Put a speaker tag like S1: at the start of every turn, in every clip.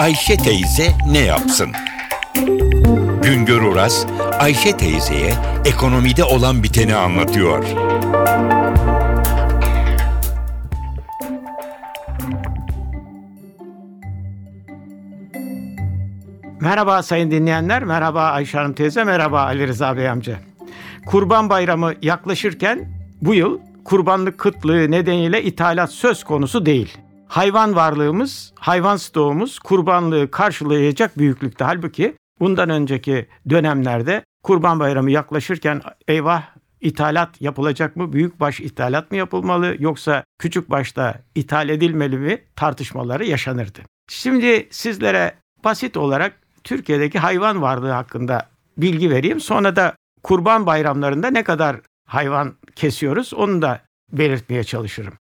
S1: Ayşe teyze ne yapsın? Güngör Oras, Ayşe teyzeye ekonomide olan biteni anlatıyor.
S2: Merhaba sayın dinleyenler, merhaba Ayşe Hanım teyze, merhaba Ali Rıza Bey amca. Kurban Bayramı yaklaşırken bu yıl kurbanlık kıtlığı nedeniyle ithalat söz konusu değil. Hayvan varlığımız, hayvan stoğumuz kurbanlığı karşılayacak büyüklükte. Halbuki bundan önceki dönemlerde Kurban Bayramı yaklaşırken eyvah ithalat yapılacak mı? Büyükbaş ithalat mı yapılmalı yoksa küçük başta ithal edilmeli mi tartışmaları yaşanırdı. Şimdi sizlere basit olarak Türkiye'deki hayvan varlığı hakkında bilgi vereyim. Sonra da kurban bayramlarında ne kadar hayvan kesiyoruz onu da belirtmeye çalışırım.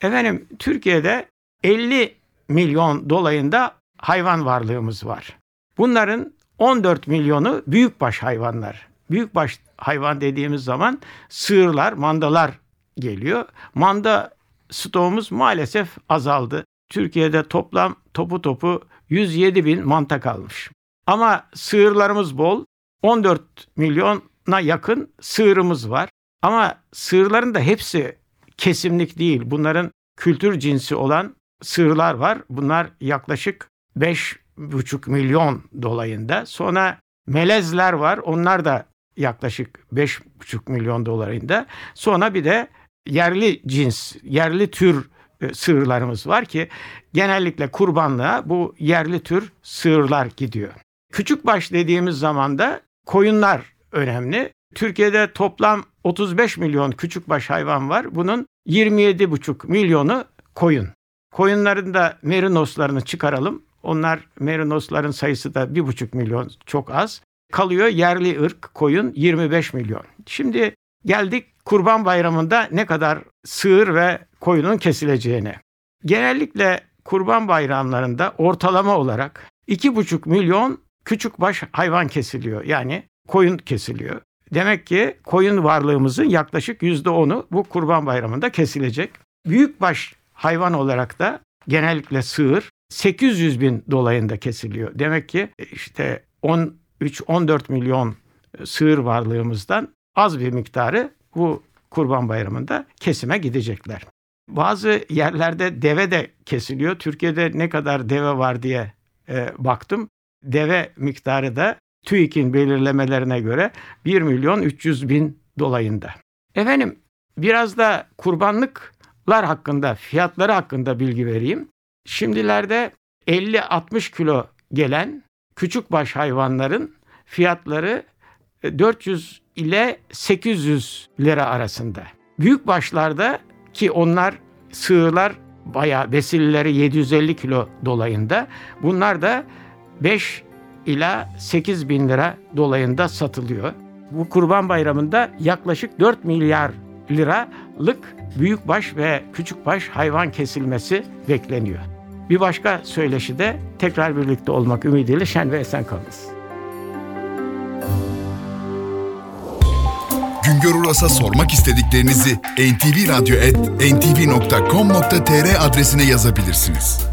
S2: Efendim Türkiye'de 50 milyon dolayında hayvan varlığımız var. Bunların 14 milyonu büyükbaş hayvanlar. Büyükbaş hayvan dediğimiz zaman sığırlar, mandalar geliyor. Manda stoğumuz maalesef azaldı. Türkiye'de toplam topu topu 107 bin manta kalmış. Ama sığırlarımız bol. 14 milyona yakın sığırımız var. Ama sığırların da hepsi kesimlik değil. Bunların kültür cinsi olan sığırlar var. Bunlar yaklaşık 5,5 milyon dolayında. Sonra melezler var. Onlar da yaklaşık 5,5 milyon dolarında. Sonra bir de yerli cins, yerli tür e, sığırlarımız var ki genellikle kurbanlığa bu yerli tür sığırlar gidiyor. Küçük baş dediğimiz zaman da koyunlar önemli. Türkiye'de toplam 35 milyon küçük baş hayvan var. Bunun 27,5 milyonu koyun. Koyunların da merinoslarını çıkaralım. Onlar merinosların sayısı da 1,5 milyon çok az. Kalıyor yerli ırk koyun 25 milyon. Şimdi geldik Kurban Bayramı'nda ne kadar sığır ve koyunun kesileceğine. Genellikle kurban bayramlarında ortalama olarak 2,5 milyon küçük baş hayvan kesiliyor. Yani koyun kesiliyor. Demek ki koyun varlığımızın yaklaşık %10'u bu kurban bayramında kesilecek. Büyükbaş hayvan olarak da genellikle sığır 800 bin dolayında kesiliyor. Demek ki işte 13-14 milyon sığır varlığımızdan az bir miktarı bu kurban bayramında kesime gidecekler. Bazı yerlerde deve de kesiliyor. Türkiye'de ne kadar deve var diye e, baktım. Deve miktarı da TÜİK'in belirlemelerine göre 1 milyon 300 bin dolayında. Efendim biraz da kurbanlıklar hakkında, fiyatları hakkında bilgi vereyim. Şimdilerde 50-60 kilo gelen küçük baş hayvanların fiyatları 400 ile 800 lira arasında. Büyük başlarda ki onlar sığırlar bayağı besilleleri 750 kilo dolayında. Bunlar da 5 ila 8 bin lira dolayında satılıyor. Bu kurban bayramında yaklaşık 4 milyar liralık büyükbaş ve küçükbaş hayvan kesilmesi bekleniyor. Bir başka söyleşi de tekrar birlikte olmak ümidiyle şen ve esen kalınız.
S3: Güngör Uras'a sormak istediklerinizi ntvradio.com.tr adresine yazabilirsiniz.